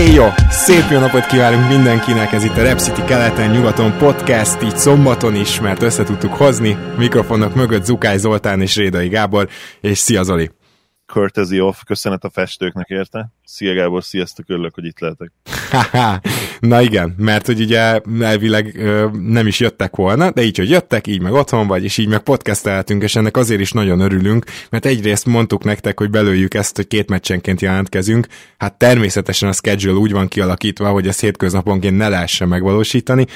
Éjjó! Szép jó napot kívánunk mindenkinek, ez itt a Rep keleten-nyugaton podcast, így szombaton is, mert össze tudtuk hozni. Mikrofonok mögött Zukály Zoltán és Rédai Gábor, és szia Zoli! Courtesy off, köszönet a festőknek érte. Szia Gábor, sziasztok, örülök, hogy itt lehetek. Na igen, mert hogy ugye elvileg ö, nem is jöttek volna, de így, hogy jöttek, így meg otthon vagy, és így meg podcastelhetünk, és ennek azért is nagyon örülünk, mert egyrészt mondtuk nektek, hogy belőjük ezt, hogy két meccsenként jelentkezünk, hát természetesen a schedule úgy van kialakítva, hogy ezt hétköznaponként ne lehessen megvalósítani,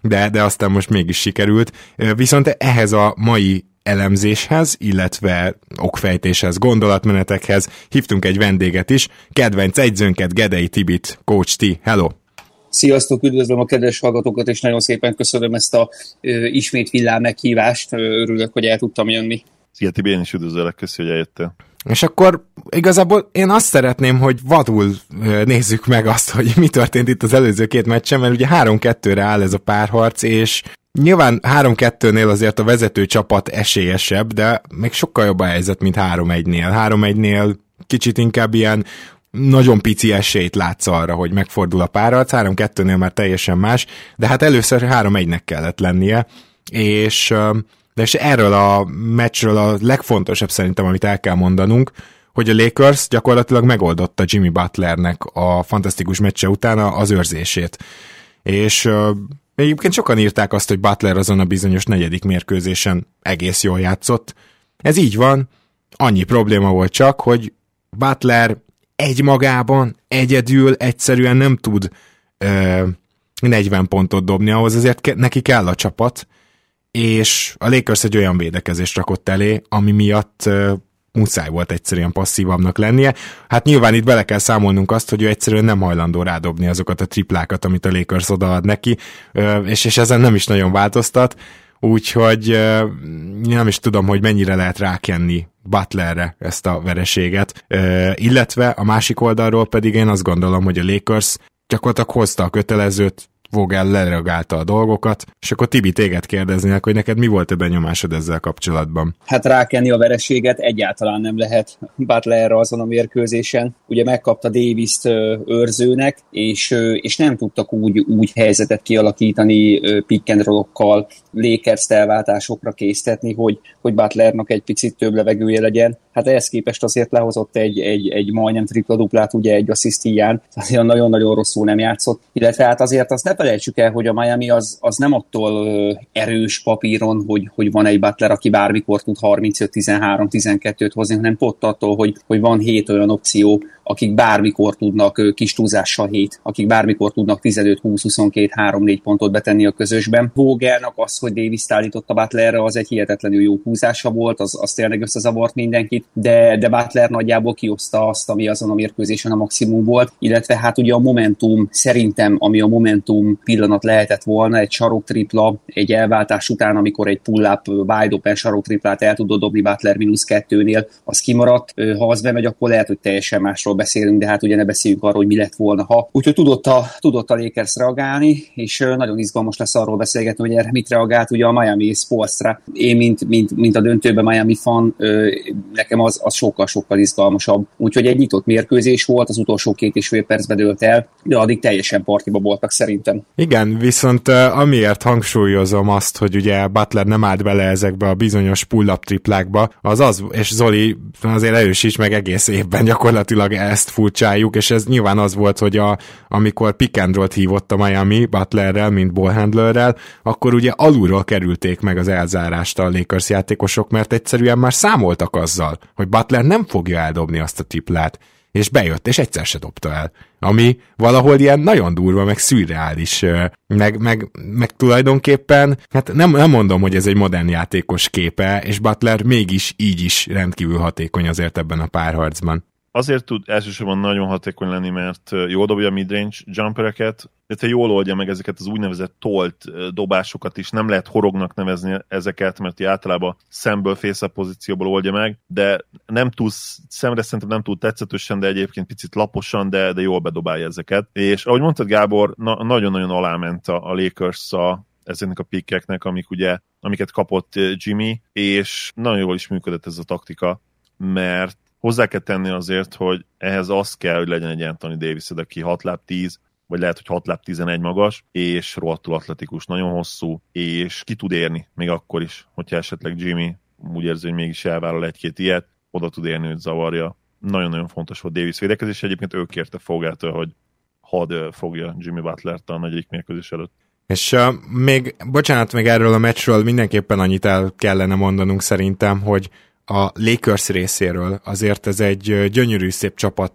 de, de aztán most mégis sikerült. Viszont ehhez a mai elemzéshez, illetve okfejtéshez, gondolatmenetekhez hívtunk egy vendéget is, kedvenc egyzőnket, Gedei Tibit, Coach T. Hello! Sziasztok, üdvözlöm a kedves hallgatókat, és nagyon szépen köszönöm ezt a ö, ismét villám meghívást. Örülök, hogy el tudtam jönni. Szia Tibi, én is üdvözöllek, köszi, hogy eljöttél. És akkor igazából én azt szeretném, hogy vadul nézzük meg azt, hogy mi történt itt az előző két meccsen, mert ugye 3-2-re áll ez a párharc, és Nyilván 3-2-nél azért a vezető csapat esélyesebb, de még sokkal jobb a helyzet, mint 3-1-nél. 3-1-nél kicsit inkább ilyen nagyon pici esélyt látsz arra, hogy megfordul a párharc, 3-2-nél már teljesen más, de hát először 3-1-nek kellett lennie, és, de és erről a meccsről a legfontosabb szerintem, amit el kell mondanunk, hogy a Lakers gyakorlatilag megoldotta Jimmy Butlernek a fantasztikus meccse utána az őrzését. És Egyébként sokan írták azt, hogy Butler azon a bizonyos negyedik mérkőzésen egész jól játszott. Ez így van, annyi probléma volt csak, hogy Butler egymagában, egyedül egyszerűen nem tud ö, 40 pontot dobni, ahhoz azért neki kell a csapat, és a Lakers egy olyan védekezést rakott elé, ami miatt ö, muszáj volt egyszerűen passzívabbnak lennie. Hát nyilván itt bele kell számolnunk azt, hogy ő egyszerűen nem hajlandó rádobni azokat a triplákat, amit a Lakers odaad neki, és, és ezen nem is nagyon változtat, úgyhogy nem is tudom, hogy mennyire lehet rákenni Butlerre ezt a vereséget, illetve a másik oldalról pedig én azt gondolom, hogy a Lakers gyakorlatilag hozta a kötelezőt, Vogel lereagálta a dolgokat, és akkor Tibi téged kérdeznének, hogy neked mi volt a benyomásod ezzel kapcsolatban? Hát rákenni a vereséget egyáltalán nem lehet Butlerre azon a mérkőzésen. Ugye megkapta Davis-t őrzőnek, és, és nem tudtak úgy, úgy helyzetet kialakítani pick and roll-okkal, Lakers elváltásokra késztetni, hogy, hogy Butlernak egy picit több levegője legyen. Hát ehhez képest azért lehozott egy, egy, egy majdnem tripla duplát, ugye egy assziszt azért nagyon-nagyon rosszul nem játszott. Illetve hát azért azt ne felejtsük el, hogy a Miami az, az nem attól erős papíron, hogy, hogy van egy Butler, aki bármikor tud 35-13-12-t hozni, hanem pont attól, hogy, hogy van hét olyan opció, akik bármikor tudnak kis túlzással 7, akik bármikor tudnak 15-20-22-3-4 pontot betenni a közösben. Vogelnak az, hogy Davis állította Butlerre, az egy hihetetlenül jó húzása volt, az, az tényleg összezavart mindenkit, de, de Butler nagyjából kioszta azt, ami azon a mérkőzésen a maximum volt, illetve hát ugye a momentum, szerintem, ami a momentum pillanat lehetett volna, egy sarok tripla, egy elváltás után, amikor egy pull-up wide open sarok triplát el tudod dobni Butler mínusz kettőnél, az kimaradt. Ha az bemegy, akkor lehet, hogy teljesen másról beszélünk, de hát ugye ne beszéljünk arról, hogy mi lett volna, ha. Úgyhogy tudott a, tudott a Lakers reagálni, és nagyon izgalmas lesz arról beszélgetni, hogy erre mit reagált ugye a Miami Sportsra. Én, mint, mint, mint a döntőben Miami fan, nekem az, az sokkal-sokkal izgalmasabb. Úgyhogy egy nyitott mérkőzés volt, az utolsó két és fél percben dőlt el, de addig teljesen partiba voltak szerintem. Igen, viszont amiért hangsúlyozom azt, hogy ugye Butler nem állt bele ezekbe a bizonyos pull-up triplákba, az az, és Zoli azért erősíts meg egész évben gyakorlatilag ezt furcsájuk, és ez nyilván az volt, hogy a, amikor roll hívott a Miami Butlerrel, mint ballhandlerrel, akkor ugye alulról kerülték meg az elzárást a Lakers játékosok, mert egyszerűen már számoltak azzal, hogy Butler nem fogja eldobni azt a triplát, és bejött, és egyszer se dobta el. Ami valahol ilyen nagyon durva, meg szürreális, meg, meg, meg tulajdonképpen, hát nem, nem mondom, hogy ez egy modern játékos képe, és Butler mégis így is rendkívül hatékony azért ebben a párharcban. Azért tud elsősorban nagyon hatékony lenni, mert jól dobja a midrange jumpereket, illetve jól oldja meg ezeket az úgynevezett tolt dobásokat is. Nem lehet horognak nevezni ezeket, mert általában szemből, face pozícióból oldja meg, de nem túl, szemre szerintem nem túl tetszetősen, de egyébként picit laposan, de, de jól bedobálja ezeket. És ahogy mondtad Gábor, na, nagyon-nagyon aláment a, a Lakers a, ezeknek a pikkeknek, amik ugye, amiket kapott Jimmy, és nagyon jól is működött ez a taktika, mert hozzá kell tenni azért, hogy ehhez az kell, hogy legyen egy Anthony Davis, aki 6 láb 10, vagy lehet, hogy 6 láb 11 magas, és rohadtul atletikus, nagyon hosszú, és ki tud érni, még akkor is, hogyha esetleg Jimmy úgy érzi, hogy mégis elvállal egy-két ilyet, oda tud érni, hogy zavarja. Nagyon-nagyon fontos volt Davis védekezés, egyébként ő kérte fogától, hogy hadd fogja Jimmy Butler-t a negyedik mérkőzés előtt. És uh, még, bocsánat, még erről a meccsről mindenképpen annyit el kellene mondanunk szerintem, hogy a Lakers részéről. Azért ez egy gyönyörű szép csapat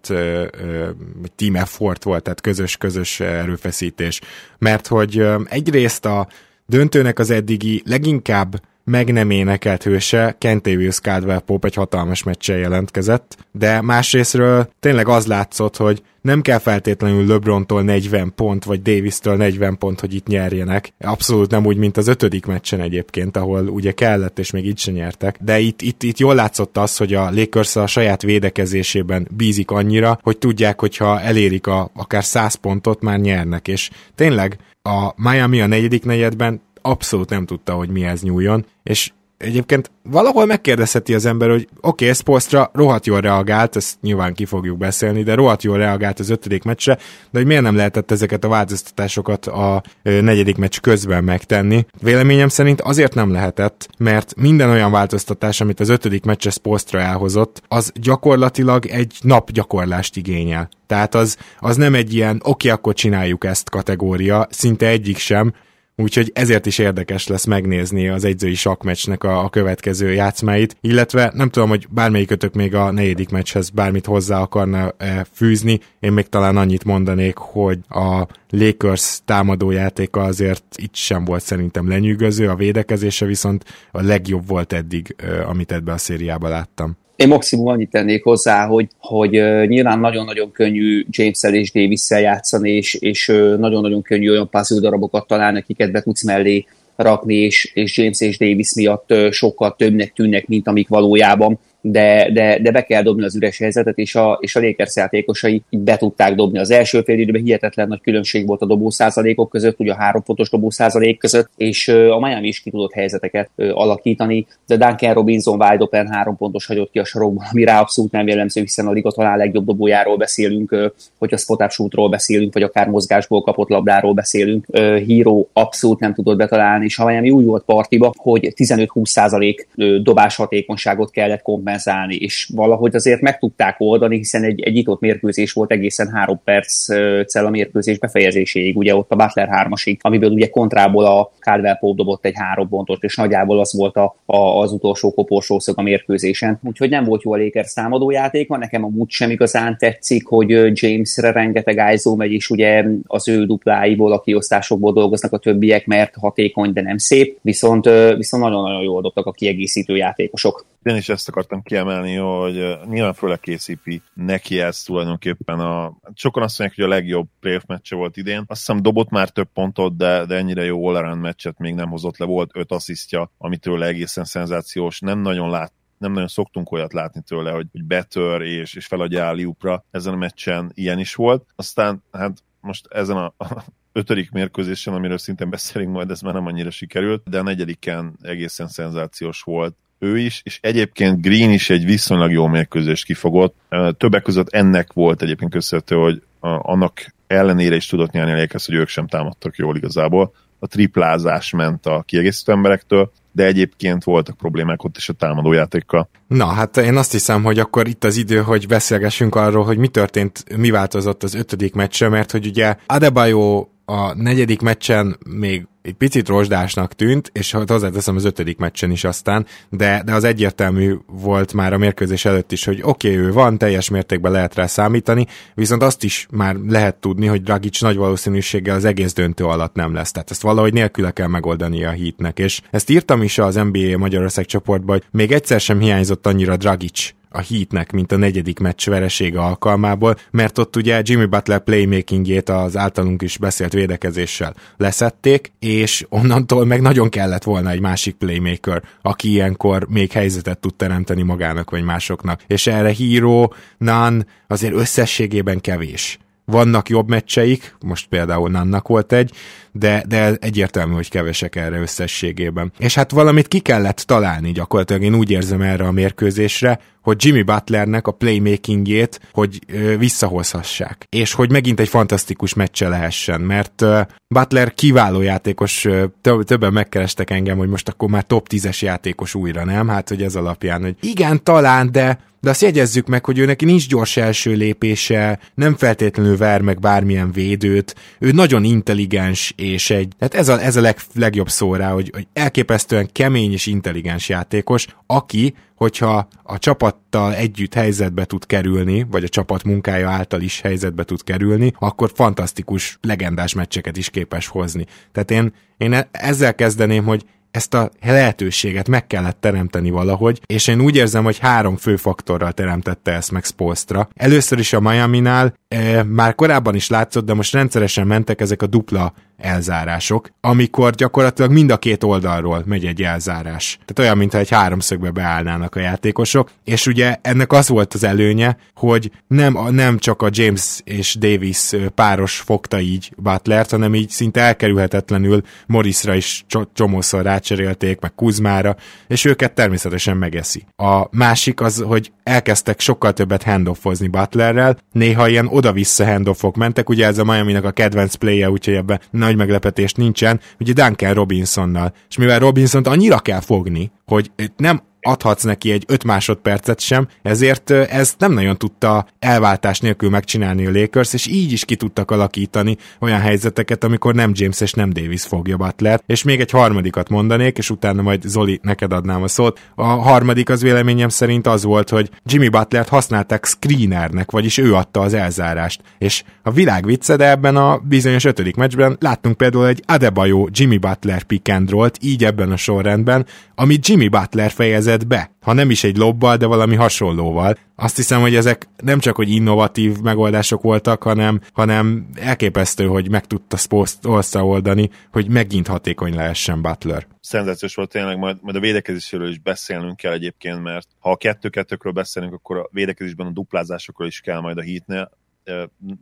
team effort volt, tehát közös-közös erőfeszítés, mert hogy egyrészt a döntőnek az eddigi leginkább meg nem énekelt hőse, Kentavious Caldwell Pope egy hatalmas meccsen jelentkezett, de másrésztről tényleg az látszott, hogy nem kell feltétlenül LeBrontól 40 pont, vagy Davis-től 40 pont, hogy itt nyerjenek. Abszolút nem úgy, mint az ötödik meccsen egyébként, ahol ugye kellett, és még itt se nyertek. De itt, itt, itt jól látszott az, hogy a Lakers a saját védekezésében bízik annyira, hogy tudják, hogyha elérik a, akár 100 pontot, már nyernek. És tényleg a Miami a negyedik negyedben abszolút nem tudta, hogy mihez nyúljon, és egyébként valahol megkérdezheti az ember, hogy oké, okay, Spolstra rohadt jól reagált, ezt nyilván ki fogjuk beszélni, de rohadt jól reagált az ötödik meccsre, de hogy miért nem lehetett ezeket a változtatásokat a negyedik meccs közben megtenni? Véleményem szerint azért nem lehetett, mert minden olyan változtatás, amit az ötödik meccse Spolstra elhozott, az gyakorlatilag egy nap gyakorlást igényel. Tehát az, az nem egy ilyen, oké, okay, akkor csináljuk ezt kategória, szinte egyik sem, úgyhogy ezért is érdekes lesz megnézni az egyzői sakmeccsnek a, a következő játszmáit, illetve nem tudom, hogy bármelyikötök még a negyedik meccshez bármit hozzá akarna fűzni, én még talán annyit mondanék, hogy a Lakers támadójátéka azért itt sem volt szerintem lenyűgöző, a védekezése viszont a legjobb volt eddig, amit ebbe a szériába láttam. Én maximum annyit tennék hozzá, hogy, hogy nyilván nagyon-nagyon könnyű James-el és davis játszani, és, és nagyon-nagyon könnyű olyan puzzle darabokat találni, akiket be tudsz mellé rakni, és, és James és Davis miatt sokkal többnek tűnnek, mint amik valójában de, de, de be kell dobni az üres helyzetet, és a, és a Lakers játékosai így be tudták dobni. Az első fél időben hihetetlen nagy különbség volt a dobó százalékok között, ugye a három pontos dobó százalék között, és a Miami is ki tudott helyzeteket alakítani, de Duncan Robinson wide open három pontos hagyott ki a sarokban, ami rá abszolút nem jellemző, hiszen a liga talán legjobb dobójáról beszélünk, hogyha spot up beszélünk, vagy akár mozgásból kapott labdáról beszélünk. Híró abszolút nem tudott betalálni, és a Miami úgy volt partiba, hogy 15-20 százalék dobás hatékonyságot kellett kompenzálni kompenzálni, és valahogy azért meg tudták oldani, hiszen egy, egy nyitott mérkőzés volt egészen három perccel a mérkőzés befejezéséig, ugye ott a Butler hármasig, amiből ugye kontrából a Caldwell Pope dobott egy három pontot, és nagyjából az volt a, a, az utolsó koporsószög a mérkőzésen. Úgyhogy nem volt jó a Lakers támadójáték, van nekem amúgy sem igazán tetszik, hogy Jamesre rengeteg ISO megy, és ugye az ő dupláiból, a kiosztásokból dolgoznak a többiek, mert hatékony, de nem szép, viszont, viszont nagyon-nagyon jól dobtak a kiegészítő játékosok. Én is ezt akartam kiemelni, hogy nyilván főleg KCP neki ez tulajdonképpen a... Sokan azt mondják, hogy a legjobb playoff meccse volt idén. Azt hiszem dobott már több pontot, de, de ennyire jó all meccset még nem hozott le. Volt öt asszisztja, amitől egészen szenzációs. Nem nagyon lát nem nagyon szoktunk olyat látni tőle, hogy, hogy betör és, és feladja Liupra. Ezen a meccsen ilyen is volt. Aztán hát most ezen a, a ötödik mérkőzésen, amiről szintén beszélünk majd, ez már nem annyira sikerült, de a negyediken egészen szenzációs volt ő is, és egyébként Green is egy viszonylag jó mérkőzést kifogott. Többek között ennek volt egyébként köszönhető, hogy annak ellenére is tudott nyerni a hogy ők sem támadtak jól igazából. A triplázás ment a kiegészítő emberektől, de egyébként voltak problémák ott is a támadójátékkal. Na, hát én azt hiszem, hogy akkor itt az idő, hogy beszélgessünk arról, hogy mi történt, mi változott az ötödik meccsre, mert hogy ugye Adebayo a negyedik meccsen még egy picit rozsdásnak tűnt, és hozzáteszem az ötödik meccsen is aztán, de, de az egyértelmű volt már a mérkőzés előtt is, hogy oké, okay, ő van, teljes mértékben lehet rá számítani, viszont azt is már lehet tudni, hogy Dragic nagy valószínűséggel az egész döntő alatt nem lesz. Tehát ezt valahogy nélküle kell megoldani a hitnek. És ezt írtam is az NBA Magyarország csoportban, hogy még egyszer sem hiányzott annyira Dragic a Heatnek, mint a negyedik meccs veresége alkalmából, mert ott ugye Jimmy Butler playmakingjét az általunk is beszélt védekezéssel leszették, és onnantól meg nagyon kellett volna egy másik playmaker, aki ilyenkor még helyzetet tud teremteni magának vagy másoknak. És erre Hero, Nan azért összességében kevés. Vannak jobb meccseik, most például Nannak volt egy, de, de egyértelmű, hogy kevesek erre összességében. És hát valamit ki kellett találni gyakorlatilag, én úgy érzem erre a mérkőzésre, hogy Jimmy Butlernek a playmakingjét, hogy ö, visszahozhassák. És hogy megint egy fantasztikus meccse lehessen, mert ö, Butler kiváló játékos, ö, többen megkerestek engem, hogy most akkor már top 10-es játékos újra, nem? Hát, hogy ez alapján, hogy igen, talán, de de azt jegyezzük meg, hogy ő neki nincs gyors első lépése, nem feltétlenül ver meg bármilyen védőt, ő nagyon intelligens, és egy, tehát ez a, ez a leg, legjobb szó rá, hogy, hogy elképesztően kemény és intelligens játékos, aki, hogyha a csapattal együtt helyzetbe tud kerülni, vagy a csapat munkája által is helyzetbe tud kerülni, akkor fantasztikus, legendás meccseket is képes hozni. Tehát én, én e, ezzel kezdeném, hogy ezt a lehetőséget meg kellett teremteni valahogy, és én úgy érzem, hogy három fő faktorral teremtette ezt meg Spolstra. Először is a Miami-nál e, már korábban is látszott, de most rendszeresen mentek ezek a dupla elzárások, amikor gyakorlatilag mind a két oldalról megy egy elzárás. Tehát olyan, mintha egy háromszögbe beállnának a játékosok, és ugye ennek az volt az előnye, hogy nem, nem csak a James és Davis páros fogta így Butlert, hanem így szinte elkerülhetetlenül Morrisra is csomószor rácserélték, meg Kuzmára, és őket természetesen megeszi. A másik az, hogy elkezdtek sokkal többet handoffozni Butlerrel, néha ilyen oda-vissza handoffok mentek, ugye ez a Miami-nak a kedvenc play úgyhogy ebben nagy meglepetés nincsen, ugye Duncan Robinsonnal. És mivel Robinsont annyira kell fogni, hogy nem adhatsz neki egy 5 másodpercet sem, ezért ez nem nagyon tudta elváltás nélkül megcsinálni a Lakers, és így is ki tudtak alakítani olyan helyzeteket, amikor nem James és nem Davis fogja Butler. És még egy harmadikat mondanék, és utána majd Zoli, neked adnám a szót. A harmadik az véleményem szerint az volt, hogy Jimmy Butlert használták screenernek, vagyis ő adta az elzárást. És a világ vicce, de ebben a bizonyos ötödik meccsben láttunk például egy Adebayo Jimmy Butler pick and roll-t, így ebben a sorrendben, amit Jimmy Butler fejezett vezet be, ha nem is egy lobbal, de valami hasonlóval. Azt hiszem, hogy ezek nem csak hogy innovatív megoldások voltak, hanem, hanem elképesztő, hogy meg tudta Spolstra oldani, hogy megint hatékony lehessen Butler. Szenzációs volt tényleg, majd, majd a védekezésről is beszélnünk kell egyébként, mert ha a kettő-kettőkről beszélünk, akkor a védekezésben a duplázásokról is kell majd a hitnél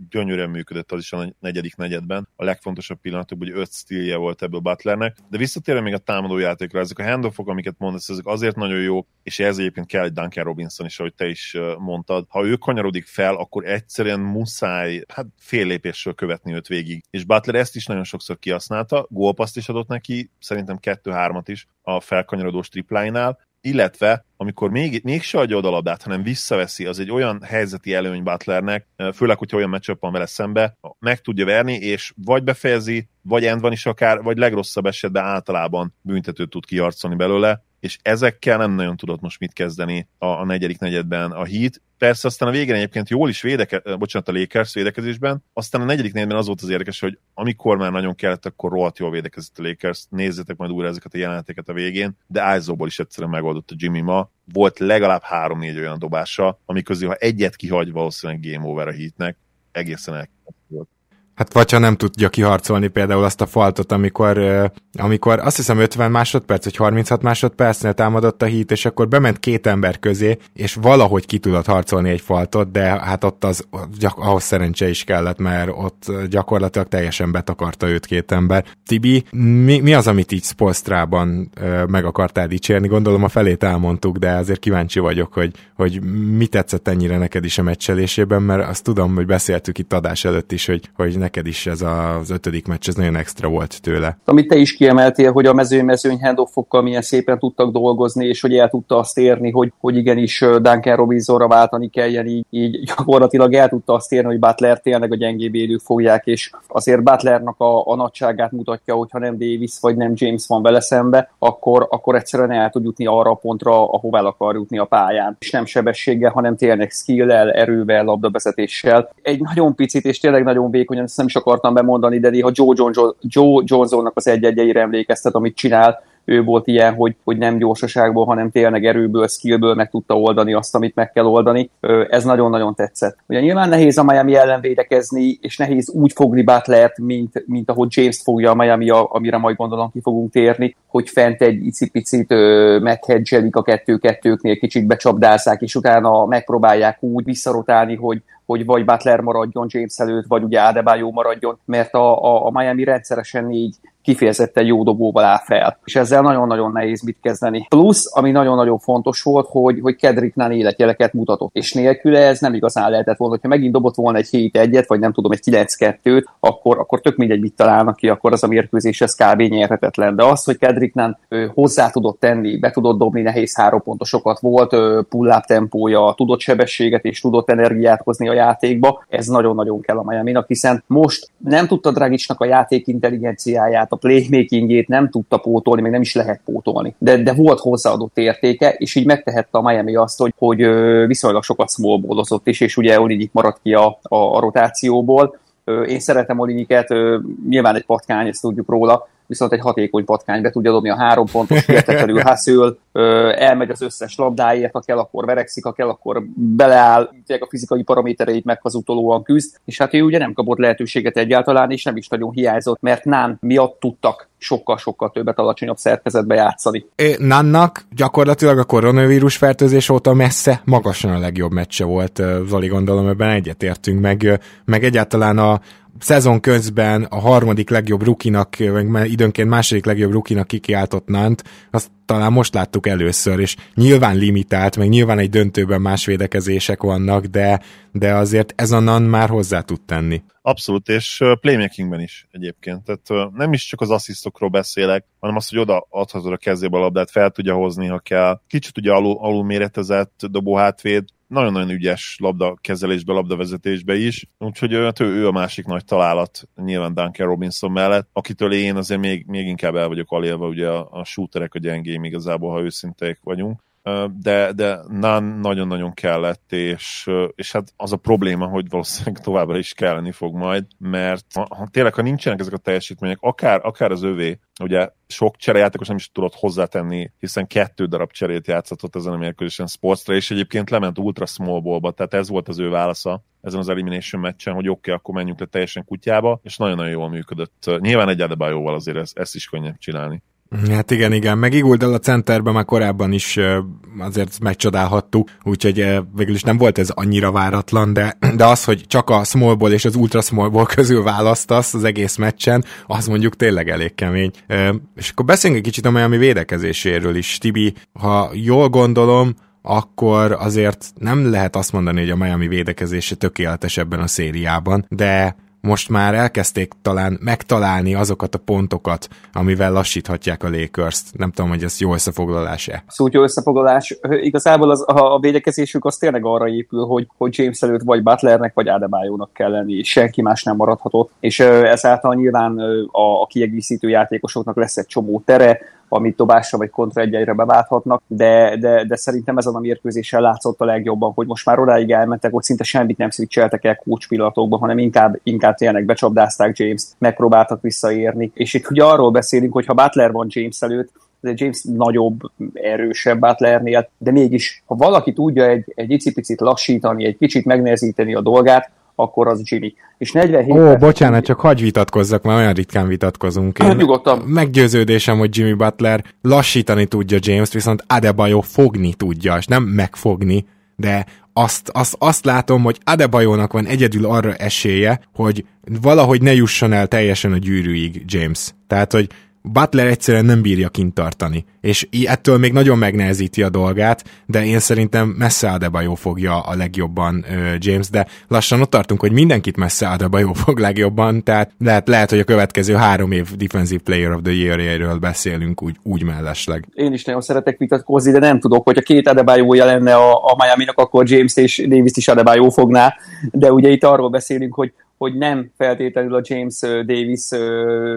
gyönyörűen működött az is a negyedik negyedben. A legfontosabb pillanatok, hogy öt stílje volt ebből Butlernek. De visszatérve még a támadó játékra, ezek a handoffok, amiket mondasz, ezek azért nagyon jó, és ez egyébként kell egy Duncan Robinson is, ahogy te is mondtad. Ha ő kanyarodik fel, akkor egyszerűen muszáj hát fél lépésről követni őt végig. És Butler ezt is nagyon sokszor kihasználta, gólpaszt is adott neki, szerintem kettő-hármat is a felkanyarodós tripláinál, illetve amikor még, még se adja oda a labdát, hanem visszaveszi, az egy olyan helyzeti előny Butlernek, főleg, hogyha olyan meccsöp van vele szembe, meg tudja verni, és vagy befejezi, vagy end van is akár, vagy legrosszabb esetben általában büntetőt tud kiarcolni belőle, és ezekkel nem nagyon tudott most mit kezdeni a, a negyedik negyedben a Heat. Persze aztán a végén egyébként jól is védeke, bocsánat, a Lakers védekezésben, aztán a negyedik negyedben az volt az érdekes, hogy amikor már nagyon kellett, akkor rohadt jól védekezett a Lakers, nézzétek majd újra ezeket a jeleneteket a végén, de Izóból is egyszerűen megoldott a Jimmy ma, volt legalább három-négy olyan dobása, ami közül, ha egyet kihagy, valószínűleg game over a Heatnek, egészen volt. Hát vagy ha nem tudja kiharcolni például azt a faltot, amikor, amikor azt hiszem 50 másodperc, vagy 36 másodpercnél támadott a hít, és akkor bement két ember közé, és valahogy ki tudott harcolni egy faltot, de hát ott az gyak, ahhoz szerencse is kellett, mert ott gyakorlatilag teljesen betakarta őt két ember. Tibi, mi, mi az, amit így Spolstrában meg akartál dicsérni? Gondolom a felét elmondtuk, de azért kíváncsi vagyok, hogy, hogy mi tetszett ennyire neked is a meccselésében, mert azt tudom, hogy beszéltük itt adás előtt is, hogy, hogy neked is ez az ötödik meccs, ez nagyon extra volt tőle. Amit te is kiemeltél, hogy a mezőny-mezőny handoffokkal milyen szépen tudtak dolgozni, és hogy el tudta azt érni, hogy, hogy igenis Duncan Robinsonra váltani kelljen, így, így gyakorlatilag el tudta azt érni, hogy Butler tényleg a gyengébb élők fogják, és azért Butlernak a, a nagyságát mutatja, hogyha nem Davis vagy nem James van vele szembe, akkor, akkor egyszerűen el tud jutni arra a pontra, ahová el akar jutni a pályán. És nem sebességgel, hanem tényleg skill-el, erővel, labdavezetéssel. Egy nagyon picit és tényleg nagyon vékonyan ezt nem is akartam bemondani, de néha Joe, Johnson, Joe Johnsonnak az egy-egyeire emlékeztet, amit csinál, ő volt ilyen, hogy, hogy nem gyorsaságból, hanem tényleg erőből, skillből meg tudta oldani azt, amit meg kell oldani. Ez nagyon-nagyon tetszett. Ugye nyilván nehéz a Miami ellen védekezni, és nehéz úgy fogni Butlert, mint, mint ahogy James fogja a Miami, amire majd gondolom ki fogunk térni, hogy fent egy icipicit meghedzselik a kettő-kettőknél, kicsit becsapdázzák, és utána megpróbálják úgy visszarotálni, hogy, hogy vagy Butler maradjon James előtt, vagy ugye Adebayo maradjon, mert a, a, a Miami rendszeresen így kifejezetten jó dobóval áll fel. És ezzel nagyon-nagyon nehéz mit kezdeni. Plusz, ami nagyon-nagyon fontos volt, hogy, hogy Kedricknál életjeleket mutatott. És nélküle ez nem igazán lehetett volna. Ha megint dobott volna egy 7 1 vagy nem tudom, egy 9-2-t, akkor, akkor tök mindegy, mit találnak ki, akkor az a mérkőzés ez kb. nyerhetetlen. De az, hogy Kedricknál hozzá tudott tenni, be tudott dobni nehéz három pontosokat, volt pull tempója, tudott sebességet és tudott energiát hozni a játékba, ez nagyon-nagyon kell a miami hiszen most nem tudta Dragicsnak a játék intelligenciáját, a playmakingét nem tudta pótolni, még nem is lehet pótolni. De, de volt hozzáadott értéke, és így megtehette a Miami azt, hogy, hogy viszonylag sokat smallballozott is, és ugye Olinyik maradt ki a, a, a rotációból. Én szeretem Olinyiket, nyilván egy patkány, ezt tudjuk róla, viszont egy hatékony patkány be tudja dobni a három pontos, hihetetlenül haszül, elmegy az összes labdáért, ha kell, akkor verekszik, ha kell, akkor beleáll, a fizikai paramétereit meghazutolóan küzd, és hát ő ugye nem kapott lehetőséget egyáltalán, és nem is nagyon hiányzott, mert Nán miatt tudtak sokkal-sokkal többet alacsonyabb szerkezetbe játszani. Nannak gyakorlatilag a koronavírus fertőzés óta messze magasan a legjobb meccse volt, Zoli gondolom ebben egyetértünk, meg, meg egyáltalán a, szezon közben a harmadik legjobb rukinak, vagy időnként második legjobb rukinak kikiáltott Nant, azt talán most láttuk először, és nyilván limitált, meg nyilván egy döntőben más védekezések vannak, de, de azért ez a Nan már hozzá tud tenni. Abszolút, és playmakingben is egyébként. Tehát nem is csak az asszisztokról beszélek, hanem az, hogy oda adhatod a kezébe a labdát, fel tudja hozni, ha kell. Kicsit ugye alul, alul méretezett dobó hátvéd, nagyon-nagyon ügyes labda kezelésbe, labdavezetésbe is, úgyhogy hát ő, ő a másik nagy találat nyilván Duncan Robinson mellett, akitől én azért még, még inkább el vagyok alélve, ugye a, a shooterek a gyengém igazából, ha őszinték vagyunk de, de Nan nagyon-nagyon kellett, és, és hát az a probléma, hogy valószínűleg továbbra is kelleni fog majd, mert ha, ha tényleg, ha nincsenek ezek a teljesítmények, akár, akár az övé, ugye sok cserejátékos nem is tudott hozzátenni, hiszen kettő darab cserét játszott ezen a mérkőzésen sportsra, és egyébként lement ultra small ballba, tehát ez volt az ő válasza ezen az elimination meccsen, hogy oké, okay, akkor menjünk le teljesen kutyába, és nagyon-nagyon jól működött. Nyilván egy Adebayoval azért ez, ezt is könnyebb csinálni. Hát igen, igen, meg Iguldal a centerben már korábban is azért megcsodálhattuk, úgyhogy végül is nem volt ez annyira váratlan, de, de az, hogy csak a smallból és az ultra smallból közül választasz az egész meccsen, az mondjuk tényleg elég kemény. És akkor beszéljünk egy kicsit a Miami védekezéséről is. Tibi, ha jól gondolom, akkor azért nem lehet azt mondani, hogy a Miami védekezése tökéletes ebben a szériában, de most már elkezdték talán megtalálni azokat a pontokat, amivel lassíthatják a lakers -t. Nem tudom, hogy ez jó összefoglalás-e. Szó, jó összefoglalás. Igazából az, a, védekezésük az tényleg arra épül, hogy, hogy James előtt vagy Butlernek, vagy Adebayo-nak kell lenni, senki más nem maradhatott. És ezáltal nyilván a, a kiegészítő játékosoknak lesz egy csomó tere, amit dobásra vagy kontra egyre beválthatnak, de, de, de szerintem ezen a mérkőzéssel látszott a legjobban, hogy most már odáig elmentek, hogy szinte semmit nem switcheltek el coach pillanatokban, hanem inkább, inkább tényleg becsapdázták James-t, megpróbáltak visszaérni. És itt ugye arról beszélünk, hogy ha Butler van James előtt, de James nagyobb, erősebb Butlernél, de mégis, ha valaki tudja egy, egy icipicit lassítani, egy kicsit megnehezíteni a dolgát, akkor az Jimmy. És 47 Ó, bocsánat, csak hagyj vitatkozzak, mert olyan ritkán vitatkozunk. Én Nyugodtan. Meggyőződésem, hogy Jimmy Butler lassítani tudja James, viszont Adebayo fogni tudja, és nem megfogni, de azt, azt, azt látom, hogy Adebayónak van egyedül arra esélye, hogy valahogy ne jusson el teljesen a gyűrűig James. Tehát, hogy Butler egyszerűen nem bírja kint tartani, és ettől még nagyon megnehezíti a dolgát, de én szerintem messze Adebayo fogja a legjobban James, de lassan ott tartunk, hogy mindenkit messze Adebayo fog legjobban, tehát lehet, lehet hogy a következő három év Defensive Player of the Year-éről beszélünk úgy, úgy mellesleg. Én is nagyon szeretek vitatkozni, de nem tudok, hogy a két adebayo lenne a, a Miami-nak, akkor James és Davis is Adebayo fogná, de ugye itt arról beszélünk, hogy hogy nem feltétlenül a James Davis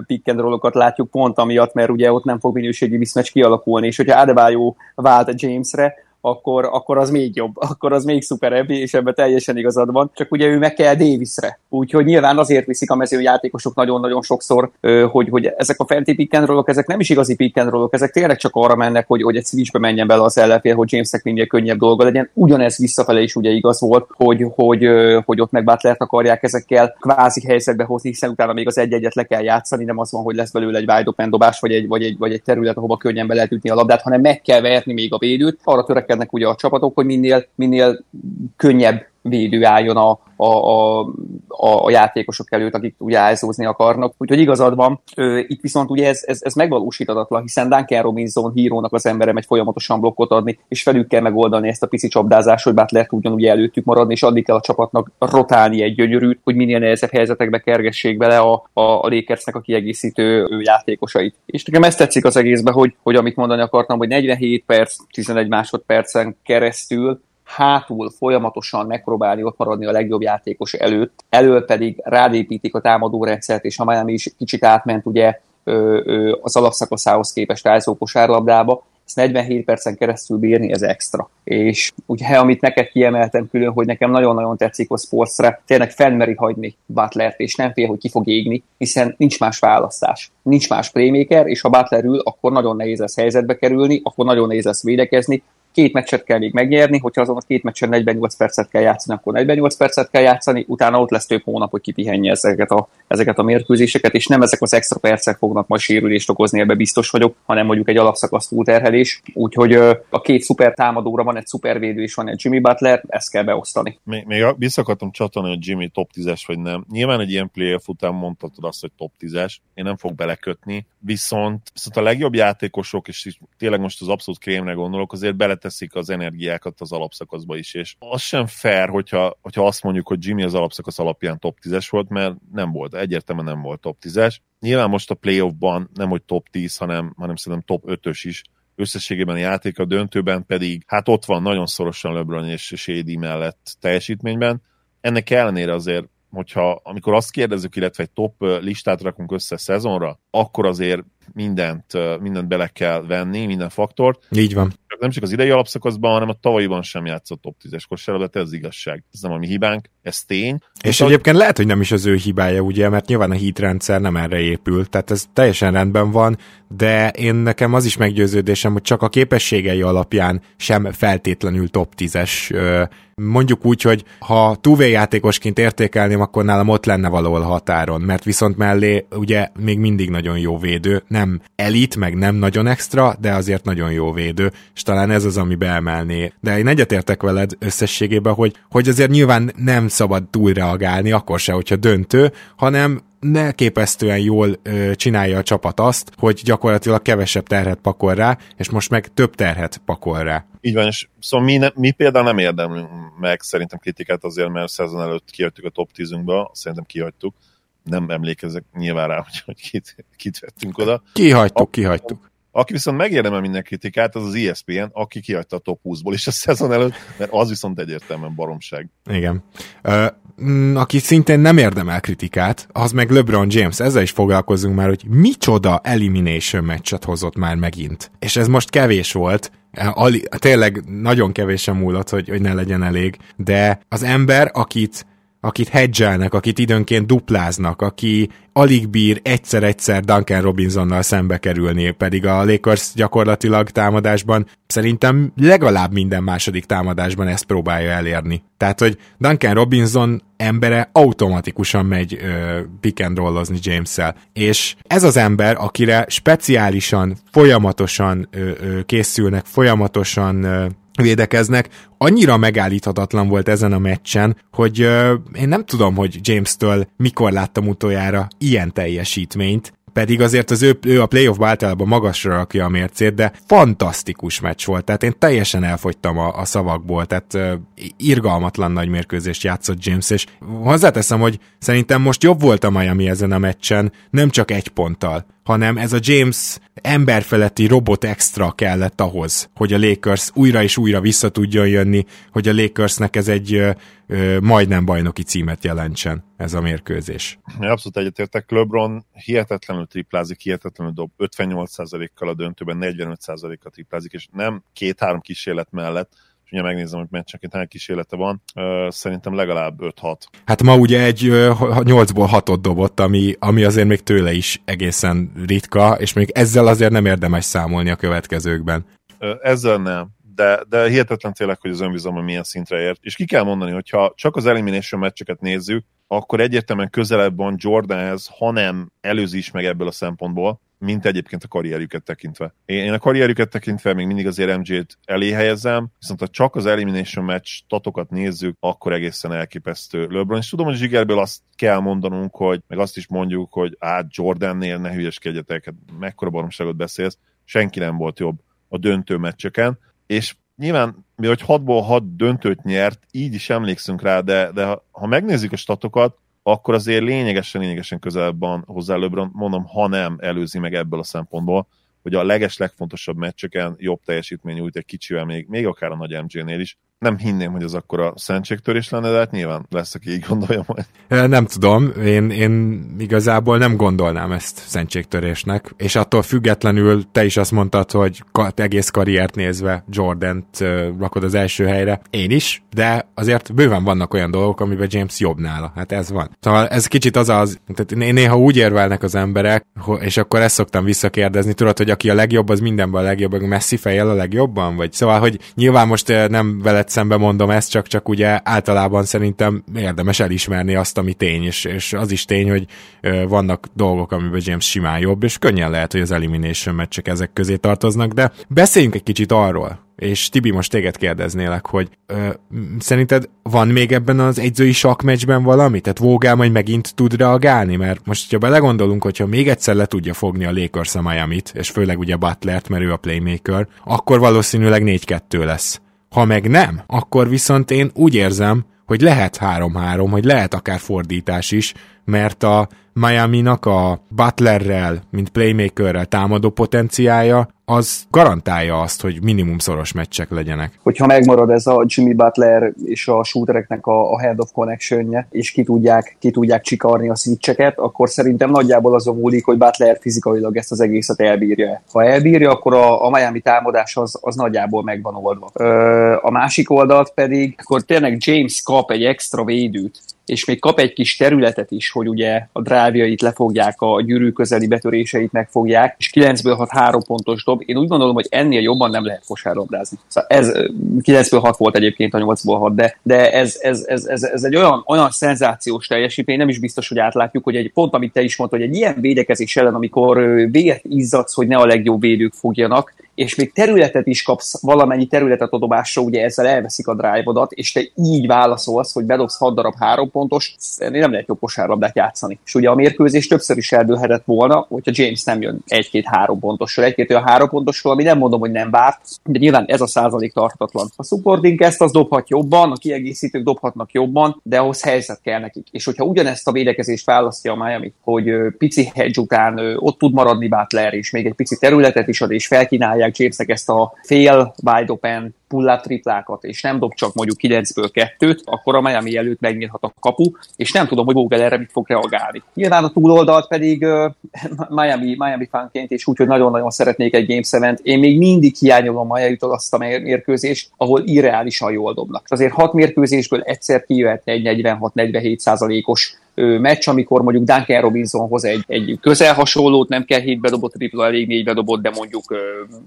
pick and roll látjuk pont amiatt, mert ugye ott nem fog minőségi viszmecs kialakulni, és hogyha Adebayo vált a Jamesre, akkor, akkor az még jobb, akkor az még szuperebb, és ebben teljesen igazad van. Csak ugye ő meg kell Davisre. Úgyhogy nyilván azért viszik a mezőjátékosok nagyon-nagyon sokszor, hogy, hogy ezek a fenti pick and rollok, ezek nem is igazi pick and rollok, ezek tényleg csak arra mennek, hogy, hogy egy switchbe menjen bele az ellenfél, hogy Jamesnek minél könnyebb dolga legyen. Ugyanez visszafele is ugye igaz volt, hogy, hogy, hogy ott meg Butlert akarják ezekkel kvázi helyzetbe hozni, hiszen utána még az egy-egyet le kell játszani, nem az van, hogy lesz belőle egy wide open dobás, vagy egy, vagy egy, vagy egy terület, ahova könnyen be lehet ütni a labdát, hanem meg kell verni még a védőt. Arra törekednek ugye a csapatok, hogy minél, minél könnyebb védő álljon a, a, a, a, játékosok előtt, akik ugye ájzózni akarnak. Úgyhogy igazad van, itt viszont ugye ez, ez, ez megvalósíthatatlan, hiszen Duncan Robinson hírónak az embere megy folyamatosan blokkot adni, és felül kell megoldani ezt a pici csapdázást, hogy Butler tudjon ugye előttük maradni, és addig kell a csapatnak rotálni egy gyönyörűt, hogy minél nehezebb helyzetekbe kergessék bele a, a, a Lakersnek a kiegészítő játékosait. És nekem ezt tetszik az egészben, hogy, hogy amit mondani akartam, hogy 47 perc, 11 másodpercen keresztül hátul folyamatosan megpróbálni ott maradni a legjobb játékos előtt, elől pedig rádépítik a támadórendszert, és ha Miami is kicsit átment ugye az alapszakaszához képest állzó kosárlabdába, ezt 47 percen keresztül bírni, ez extra. És ugye, amit neked kiemeltem külön, hogy nekem nagyon-nagyon tetszik a sportsra, tényleg felmeri hagyni Butlert, és nem fél, hogy ki fog égni, hiszen nincs más választás. Nincs más playmaker, és ha Butler ül, akkor nagyon nehéz lesz helyzetbe kerülni, akkor nagyon nehéz lesz védekezni, két meccset kell még megnyerni, hogyha azon a két meccsen 48 percet kell játszani, akkor 48 percet kell játszani, utána ott lesz több hónap, hogy kipihenje ezeket a, ezeket a mérkőzéseket, és nem ezek az extra percek fognak majd sérülést okozni, ebbe biztos vagyok, hanem mondjuk egy alapszakasz túlterhelés. Úgyhogy a két szuper támadóra van egy szupervédő és van egy Jimmy Butler, ezt kell beosztani. Még, még vissza csatolni, hogy Jimmy top 10-es vagy nem. Nyilván egy ilyen playoff után mondhatod azt, hogy top 10-es, én nem fog belekötni, viszont, viszont a legjobb játékosok, és tényleg most az abszolút krémre gondolok, azért bele teszik az energiákat az alapszakaszba is, és az sem fair, hogyha, hogyha azt mondjuk, hogy Jimmy az alapszakasz alapján top 10-es volt, mert nem volt, egyértelműen nem volt top 10-es. Nyilván most a playoffban nem, hogy top 10, hanem, hanem szerintem top 5-ös is, összességében a játék a döntőben pedig, hát ott van nagyon szorosan LeBron és Shady mellett teljesítményben. Ennek ellenére azért hogyha amikor azt kérdezzük, illetve egy top listát rakunk össze szezonra, akkor azért mindent, mindent bele kell venni, minden faktort. Így van. Nem csak az idei alapszakaszban, hanem a tavalyiban sem játszott top 10-es kosárlabdát, ez igazság. Ez nem a mi hibánk, ez tény. És Viszont... egyébként lehet, hogy nem is az ő hibája, ugye, mert nyilván a hit rendszer nem erre épül, tehát ez teljesen rendben van, de én nekem az is meggyőződésem, hogy csak a képességei alapján sem feltétlenül top 10-es mondjuk úgy, hogy ha túvé játékosként értékelném, akkor nálam ott lenne valahol határon, mert viszont mellé ugye még mindig nagyon jó védő, nem elit, meg nem nagyon extra, de azért nagyon jó védő, és talán ez az, ami beemelné. De én egyetértek veled összességében, hogy, hogy azért nyilván nem szabad túlreagálni, akkor se, hogyha döntő, hanem ne képesztően jól ö, csinálja a csapat azt, hogy gyakorlatilag kevesebb terhet pakol rá, és most meg több terhet pakol rá. Így van, és szóval mi, ne, mi például nem érdemlünk meg szerintem kritikát azért, mert szezon előtt kihagytuk a top 10-ünkbe, szerintem kihagytuk, nem emlékezek nyilván rá, hogy, hogy kit, kit vettünk oda. Kihagytuk, a, kihagytuk. Aki viszont megérdemel minden kritikát, az az ESPN, aki kihagyta a top 20-ból is a szezon előtt, mert az viszont egyértelműen baromság. Igen. Uh, aki szintén nem érdemel kritikát, az meg LeBron James. Ezzel is foglalkozunk már, hogy micsoda elimination meccset hozott már megint. És ez most kevés volt, Ali, tényleg nagyon kevésen múlott, hogy, hogy ne legyen elég, de az ember, akit akit hedgelnek, akit időnként dupláznak, aki alig bír egyszer-egyszer Duncan Robinsonnal szembe kerülni, pedig a Lakers gyakorlatilag támadásban szerintem legalább minden második támadásban ezt próbálja elérni. Tehát, hogy Duncan Robinson embere automatikusan megy ö, pick and rollozni James-szel. És ez az ember, akire speciálisan, folyamatosan ö, ö, készülnek, folyamatosan ö, védekeznek. Annyira megállíthatatlan volt ezen a meccsen, hogy uh, én nem tudom, hogy James-től mikor láttam utoljára ilyen teljesítményt, pedig azért az ő, ő a playoff általában magasra rakja a mércét, de fantasztikus meccs volt, tehát én teljesen elfogytam a, a szavakból, tehát uh, irgalmatlan nagy mérkőzést játszott James, és hozzáteszem, hogy szerintem most jobb volt a Miami ezen a meccsen, nem csak egy ponttal, hanem ez a James emberfeletti robot extra kellett ahhoz, hogy a Lakers újra és újra vissza tudjon jönni, hogy a Lakersnek ez egy ö, ö, majdnem bajnoki címet jelentsen ez a mérkőzés. Abszolút egyetértek. LeBron hihetetlenül triplázik, hihetetlenül dob 58%-kal a döntőben, 45%-kal triplázik, és nem két-három kísérlet mellett, és ugye megnézem, hogy meccsenként hány kísérlete van, szerintem legalább 5-6. Hát ma ugye egy 8-ból 6-ot dobott, ami, ami azért még tőle is egészen ritka, és még ezzel azért nem érdemes számolni a következőkben. Ezzel nem, de, de hihetetlen tényleg, hogy az önbizalma milyen szintre ért. És ki kell mondani, hogy ha csak az elimination meccseket nézzük, akkor egyértelműen közelebb van Jordanhez, hanem előzi is meg ebből a szempontból, mint egyébként a karrierjüket tekintve. Én a karrierjüket tekintve még mindig azért MJ-t elé helyezem, viszont ha csak az Elimination Match statokat nézzük, akkor egészen elképesztő LeBron. És tudom, hogy Zsigerből azt kell mondanunk, hogy meg azt is mondjuk, hogy át Jordannél ne hülyeskedjetek, hát mekkora baromságot beszélsz, senki nem volt jobb a döntő meccseken, és nyilván, mi hogy 6-ból 6 döntőt nyert, így is emlékszünk rá, de, de ha, ha megnézzük a statokat, akkor azért lényegesen, lényegesen közelebb van hozzá LeBron, mondom, ha nem előzi meg ebből a szempontból, hogy a leges, legfontosabb meccseken jobb teljesítmény nyújt egy kicsivel, még, még akár a nagy MJ-nél is, nem hinném, hogy az akkor a szentségtörés lenne, de hát nyilván lesz, aki így gondolja majd. Nem tudom, én, én igazából nem gondolnám ezt szentségtörésnek, és attól függetlenül te is azt mondtad, hogy egész karriert nézve Jordan-t rakod az első helyre. Én is, de azért bőven vannak olyan dolgok, amiben James jobb nála. Hát ez van. Szóval ez kicsit az az, tehát néha úgy érvelnek az emberek, és akkor ezt szoktam visszakérdezni, tudod, hogy aki a legjobb, az mindenben a legjobb, Messi fejjel a legjobban? Vagy szóval, hogy nyilván most nem veled szembe mondom ezt, csak, csak ugye általában szerintem érdemes elismerni azt, ami tény, és, és az is tény, hogy vannak dolgok, amiben James simán jobb, és könnyen lehet, hogy az elimination meccsek ezek közé tartoznak, de beszéljünk egy kicsit arról, és Tibi, most téged kérdeznélek, hogy ö, szerinted van még ebben az egyzői sakmeccsben valami? Tehát Vogel majd megint tud reagálni? Mert most, ha belegondolunk, hogyha még egyszer le tudja fogni a Lakers a Miami-t, és főleg ugye Butlert, mert ő a playmaker, akkor valószínűleg 4-2 lesz. Ha meg nem, akkor viszont én úgy érzem, hogy lehet 3-3, hogy lehet akár fordítás is, mert a Miami-nak a Butlerrel, mint playmakerrel támadó potenciája, az garantálja azt, hogy minimum szoros meccsek legyenek. Hogyha megmarad ez a Jimmy Butler és a shootereknek a, a head of connection és ki tudják, ki tudják csikarni a switcheket, akkor szerintem nagyjából azon múlik, hogy Butler fizikailag ezt az egészet elbírja. Ha elbírja, akkor a, a Miami támadás az, az nagyjából megvan oldva. Ö, a másik oldalt pedig, akkor tényleg James kap egy extra védőt, és még kap egy kis területet is, hogy ugye a drávjait lefogják, a gyűrű közeli betöréseit megfogják, és 9-ből 6 3 pontos dob. Én úgy gondolom, hogy ennél jobban nem lehet kosárlabdázni. Szóval ez 9-ből 6 volt egyébként a 8-ból 6, de, de ez, ez, ez, ez, ez, egy olyan, olyan szenzációs teljesítmény, nem is biztos, hogy átlátjuk, hogy egy pont, amit te is mondtad, hogy egy ilyen védekezés ellen, amikor véget izzadsz, hogy ne a legjobb védők fogjanak, és még területet is kapsz, valamennyi területet a dobásra, ugye ezzel elveszik a drive és te így válaszolsz, hogy bedobsz 6 darab 3 pontos, nem lehet jobb kosárlabdát játszani. És ugye a mérkőzés többször is eldőlhetett volna, hogyha James nem jön egy-két-három pontosról, egy-két olyan három pontosról, ami nem mondom, hogy nem várt, de nyilván ez a százalék tartatlan. A supporting ezt az dobhat jobban, a kiegészítők dobhatnak jobban, de ahhoz helyzet kell nekik. És hogyha ugyanezt a védekezést választja a Miami, hogy pici hedge után ott tud maradni Butler, és még egy pici területet is ad, és felkínálják dobják Jamesnek ezt a fél wide open pull triplákat, és nem dob csak mondjuk 9-ből 2 akkor a Miami előtt megnyílhat a kapu, és nem tudom, hogy Vogel erre mit fog reagálni. Nyilván a túloldalt pedig uh, Miami, Miami fanként, és úgyhogy nagyon-nagyon szeretnék egy Game 7 Én még mindig hiányolom Miami-tól azt a mérkőzést, ahol irreálisan jól dobnak. Azért hat mérkőzésből egyszer kijöhetne egy 46-47 százalékos meccs, amikor mondjuk Duncan Robinson hoz egy, egy közel hasonlót, nem kell 7 bedobott tripla, elég 4 bedobott, de mondjuk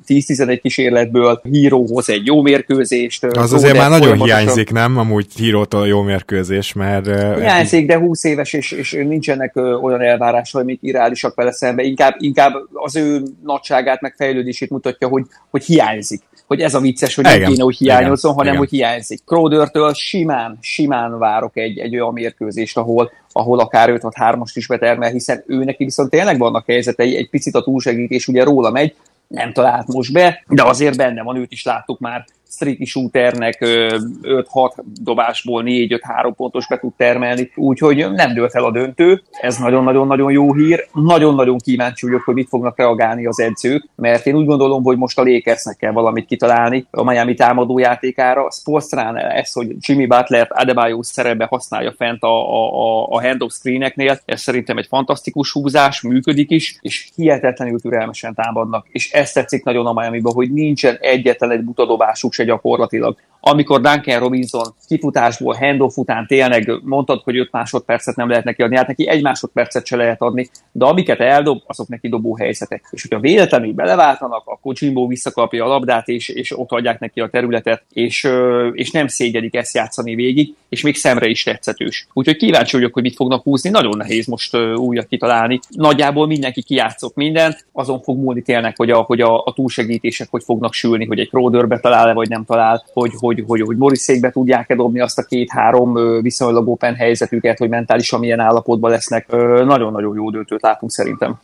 10-11 kísérletből, Hero hoz egy jó mérkőzést. Az azért már nagyon hiányzik, nem? Amúgy Hírótól jó mérkőzés, mert... Hiányzik, de 20 éves, és, és nincsenek olyan elvárásai, amik irreálisak vele szembe. Inkább, inkább az ő nagyságát, meg fejlődését mutatja, hogy, hogy hiányzik hogy ez a vicces, hogy nem kéne, hogy hiányozzon, hanem igen. hogy hiányzik. Crowdertől simán, simán várok egy, egy olyan mérkőzést, ahol, ahol akár 5 3 is betermel, hiszen ő neki viszont tényleg vannak helyzetei, egy picit a túlsegítés ugye róla megy, nem talált most be, de azért benne van, őt is láttuk már streaky shooternek 5-6 dobásból 4-5-3 pontos be tud termelni, úgyhogy nem dőlt el a döntő, ez nagyon-nagyon-nagyon jó hír. Nagyon-nagyon kíváncsi vagyok, hogy mit fognak reagálni az edzők, mert én úgy gondolom, hogy most a Lakersnek kell valamit kitalálni a Miami támadójátékára. Sportsrán ez, hogy Jimmy Butler Adebayo szerepbe használja fent a, a, a handoff screeneknél, ez szerintem egy fantasztikus húzás, működik is, és hihetetlenül türelmesen támadnak. És ezt tetszik nagyon a miami hogy nincsen egyetlen egy butadobásuk se gyakorlatilag amikor Duncan Robinson kifutásból, handoff után tényleg mondtad, hogy 5 másodpercet nem lehet neki adni, hát neki egy másodpercet se lehet adni, de amiket eldob, azok neki dobó helyzetek. És hogyha véletlenül beleváltanak, akkor Jimbo visszakapja a labdát, és, és ott adják neki a területet, és, és nem szégyedik ezt játszani végig, és még szemre is tetszetős. Úgyhogy kíváncsi vagyok, hogy mit fognak húzni, nagyon nehéz most újat kitalálni. Nagyjából mindenki kijátszott mindent, azon fog múlni tényleg, hogy a, hogy a, a túlsegítések hogy fognak sülni, hogy egy Crowder talál-e, vagy nem talál, hogy, hogy hogy, hogy, hogy Moriszékbe tudják-e dobni azt a két-három viszonylag open helyzetüket, hogy mentálisan milyen állapotban lesznek. Nagyon-nagyon jó döntőt látunk szerintem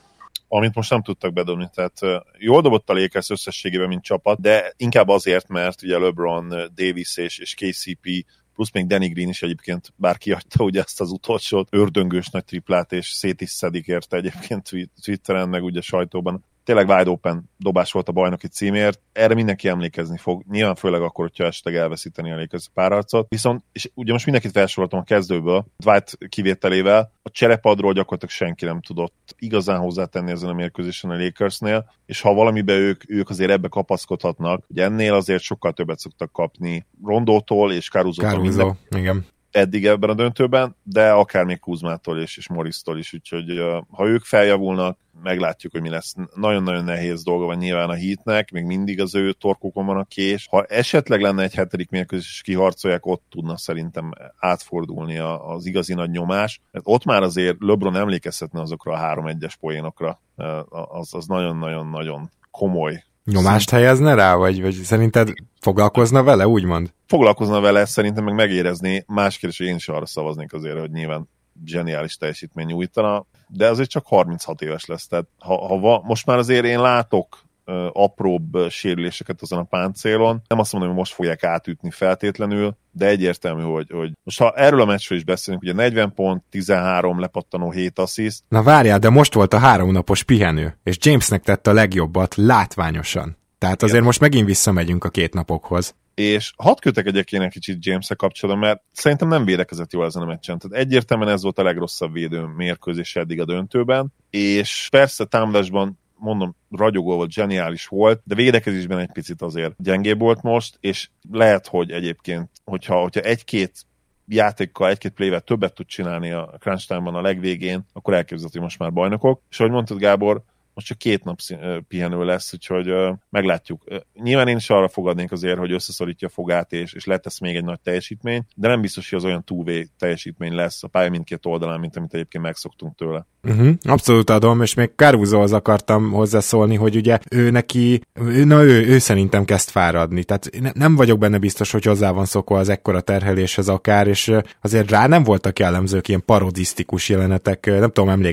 amit most nem tudtak bedobni. Tehát jól dobott a Lakers összességében, mint csapat, de inkább azért, mert ugye LeBron, Davis és, és KCP plusz még Danny Green is egyébként, bár kiadta ugye ezt az utolsót, ördöngős nagy triplát, és szét is szedik érte egyébként Twitteren, meg ugye sajtóban tényleg wide open dobás volt a bajnoki címért, erre mindenki emlékezni fog, nyilván főleg akkor, hogyha esetleg elveszíteni a Lakers párharcot. Viszont, és ugye most mindenkit felsoroltam a kezdőből, Dwight kivételével, a cserepadról gyakorlatilag senki nem tudott igazán hozzátenni ezen a mérkőzésen a Lakersnél, és ha valamibe ők, ők azért ebbe kapaszkodhatnak, ugye ennél azért sokkal többet szoktak kapni Rondótól és Caruso-tól. Caruso, igen eddig ebben a döntőben, de akár még Kuzmától és, és Morris-tól is, úgyhogy ha ők feljavulnak, meglátjuk, hogy mi lesz. Nagyon-nagyon nehéz dolga van nyilván a hitnek, még mindig az ő torkukon van a kés. Ha esetleg lenne egy hetedik mérkőzés, és kiharcolják, ott tudna szerintem átfordulni az igazi nagy nyomás. Ott már azért LeBron emlékezhetne azokra a három egyes poénokra. Az, az nagyon-nagyon-nagyon komoly Nyomást helyezne rá, vagy, vagy szerinted foglalkozna vele, úgymond? Foglalkozna vele, szerintem meg megérezni. Más kérdés, hogy én is arra szavaznék azért, hogy nyilván zseniális teljesítmény nyújtana, de azért csak 36 éves lesz. Tehát ha, ha va, most már azért én látok apróbb sérüléseket azon a páncélon. Nem azt mondom, hogy most fogják átütni feltétlenül, de egyértelmű, hogy, hogy most ha erről a meccsről is beszélünk, ugye 40 pont, 13 lepattanó 7 assziszt. Na várjál, de most volt a három napos pihenő, és Jamesnek tette a legjobbat látványosan. Tehát azért Igen. most megint visszamegyünk a két napokhoz. És hadd kötekedjek egy kicsit james kapcsolatban, mert szerintem nem védekezett jól ezen a meccsen. Tehát egyértelműen ez volt a legrosszabb védő mérkőzés eddig a döntőben, és persze támadásban mondom, ragyogó volt, zseniális volt, de védekezésben egy picit azért gyengébb volt most, és lehet, hogy egyébként, hogyha, hogyha egy-két játékkal, egy-két plével többet tud csinálni a crunch time-ban a legvégén, akkor elképzelhető, hogy most már bajnokok. És ahogy mondtad, Gábor, most csak két nap pihenő lesz, úgyhogy meglátjuk. Nyilván én is arra fogadnék azért, hogy összeszorítja a fogát, és, és letesz még egy nagy teljesítmény, de nem biztos, hogy az olyan túvé teljesítmény lesz a pálya mindkét oldalán, mint amit egyébként megszoktunk tőle. Uh-huh, abszolút adom, és még az akartam hozzászólni, hogy ugye ő neki, na ő, ő szerintem kezd fáradni, tehát ne, nem vagyok benne biztos, hogy hozzá van szokva az ekkora terheléshez akár, és azért rá nem voltak jellemzők ilyen parodisztikus jelenetek, nem tudom,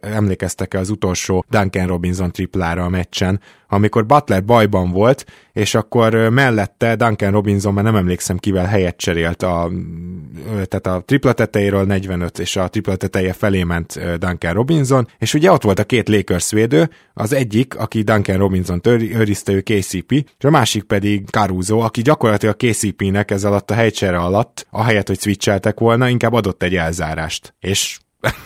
emlékeztek-e az utolsó Duncan Robinson triplára a meccsen, amikor Butler bajban volt, és akkor mellette Duncan Robinson, már nem emlékszem kivel helyet cserélt, a, tehát a tripla tetejéről 45, és a tripla teteje felé ment Duncan Robinson, és ugye ott volt a két Lakers védő, az egyik, aki Duncan Robinson őrizte, ő KCP, és a másik pedig Caruso, aki gyakorlatilag KCP-nek ez alatt a helycsere alatt, ahelyett, hogy switcheltek volna, inkább adott egy elzárást. És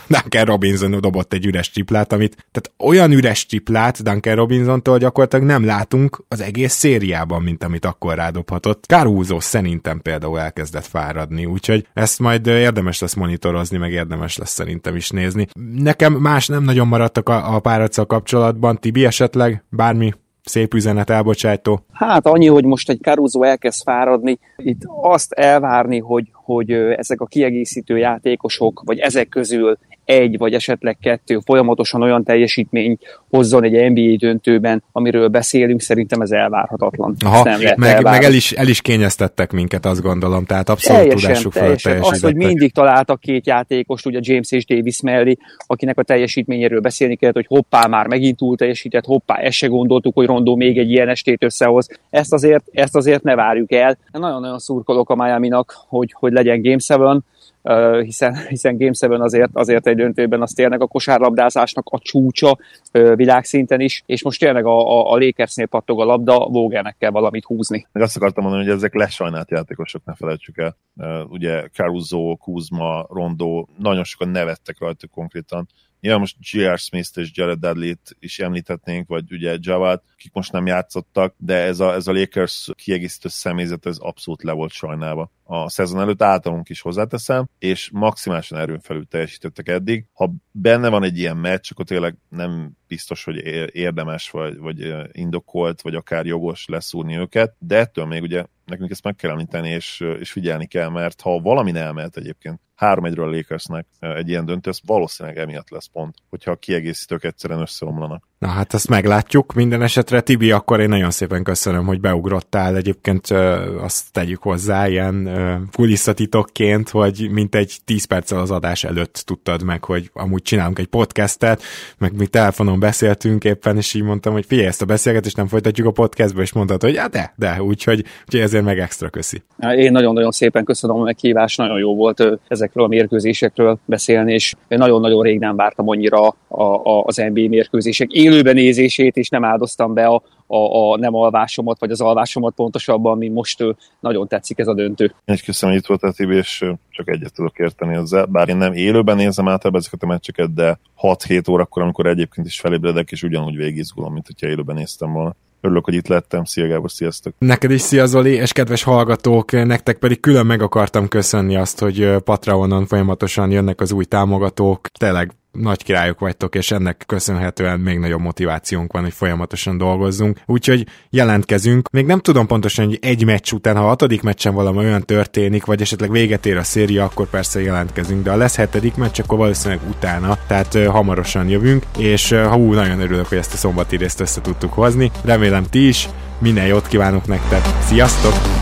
Duncan Robinson dobott egy üres triplát, amit, tehát olyan üres triplát Duncan Robinson-tól gyakorlatilag nem látunk az egész szériában, mint amit akkor rádobhatott. Caruso szerintem például elkezdett fáradni, úgyhogy ezt majd érdemes lesz monitorozni, meg érdemes lesz szerintem is nézni. Nekem más nem nagyon maradtak a, a párharccal kapcsolatban, Tibi esetleg bármi szép üzenet elbocsátó? Hát annyi, hogy most egy Caruso elkezd fáradni, itt azt elvárni, hogy, hogy ezek a kiegészítő játékosok, vagy ezek közül egy vagy esetleg kettő folyamatosan olyan teljesítmény hozzon egy NBA döntőben, amiről beszélünk, szerintem ez elvárhatatlan. Aha, nem meg, meg el, is, el is kényeztettek minket, azt gondolom, tehát abszolút teljesen, tudásuk teljesen. Az, hogy mindig találtak két játékost, ugye James és Davis mellé, akinek a teljesítményéről beszélni kellett, hogy hoppá, már megint túl teljesített, hoppá, ezt se gondoltuk, hogy Rondó még egy ilyen estét összehoz. Ezt azért, ezt azért ne várjuk el. Nagyon-nagyon szurkolok a miami hogy, hogy legyen Game 7, hiszen, hiszen Game 7 azért, azért egy döntőben az tényleg a kosárlabdázásnak a csúcsa világszinten is, és most tényleg a, a, a Lakersnél pattog a labda, Vogelnek kell valamit húzni. Meg azt akartam mondani, hogy ezek lesajnált játékosok, ne felejtsük el. Ugye Caruso, Kuzma, Rondo, nagyon sokan nevettek rajtuk konkrétan, Nyilván most J.R. Smith-t és Jared Dudley-t is említhetnénk, vagy ugye Javat, akik most nem játszottak, de ez a, ez a Lakers kiegészítő személyzet, ez abszolút le volt sajnálva. A szezon előtt általunk is hozzáteszem, és maximálisan erőn felül teljesítettek eddig. Ha benne van egy ilyen meccs, akkor tényleg nem biztos, hogy érdemes, vagy, vagy indokolt, vagy akár jogos leszúrni őket, de ettől még ugye nekünk ezt meg kell említeni, és, és figyelni kell, mert ha valami nem mehet egyébként 3-1-ről a Lakersnek egy ilyen döntő, ez valószínűleg emiatt lesz pont, hogyha a kiegészítők egyszerűen összeomlanak. Na hát ezt meglátjuk minden esetre. Tibi, akkor én nagyon szépen köszönöm, hogy beugrottál. Egyébként azt tegyük hozzá ilyen kulisszatitokként, hogy mint egy 10 perccel az adás előtt tudtad meg, hogy amúgy csinálunk egy podcastet, meg mi telefonon beszéltünk éppen, és így mondtam, hogy figyelj, ezt a beszélgetést nem folytatjuk a podcastba, és mondtad, hogy ja, de, de, úgyhogy, úgyhogy ezért meg extra köszi. Én nagyon-nagyon szépen köszönöm a meghívást, nagyon jó volt ezekről a mérkőzésekről beszélni, és nagyon-nagyon rég nem vártam annyira a, a, az NBA mérkőzések élőben nézését, és nem áldoztam be a, a, a nem alvásomat, vagy az alvásomat pontosabban, ami most nagyon tetszik ez a döntő. Egy köszönöm, hogy itt voltál Tibi, és csak egyet tudok érteni ezzel. Bár én nem élőben nézem általában ezeket a meccseket, de 6-7 órakor, amikor egyébként is felébredek, és ugyanúgy végigizgulom, mint hogyha élőben néztem volna. Örülök, hogy itt lettem. Szia Gábor, sziasztok! Neked is szia Zoli, és kedves hallgatók, nektek pedig külön meg akartam köszönni azt, hogy Patreonon folyamatosan jönnek az új támogatók. Tényleg nagy királyok vagytok, és ennek köszönhetően még nagyobb motivációnk van, hogy folyamatosan dolgozzunk. Úgyhogy jelentkezünk. Még nem tudom pontosan, hogy egy meccs után, ha a hatodik meccsen valami olyan történik, vagy esetleg véget ér a széria, akkor persze jelentkezünk, de a lesz hetedik meccs, akkor valószínűleg utána, tehát uh, hamarosan jövünk, és uh, ha ú, nagyon örülök, hogy ezt a szombati részt össze tudtuk hozni. Remélem ti is, minden jót kívánok nektek. Sziasztok!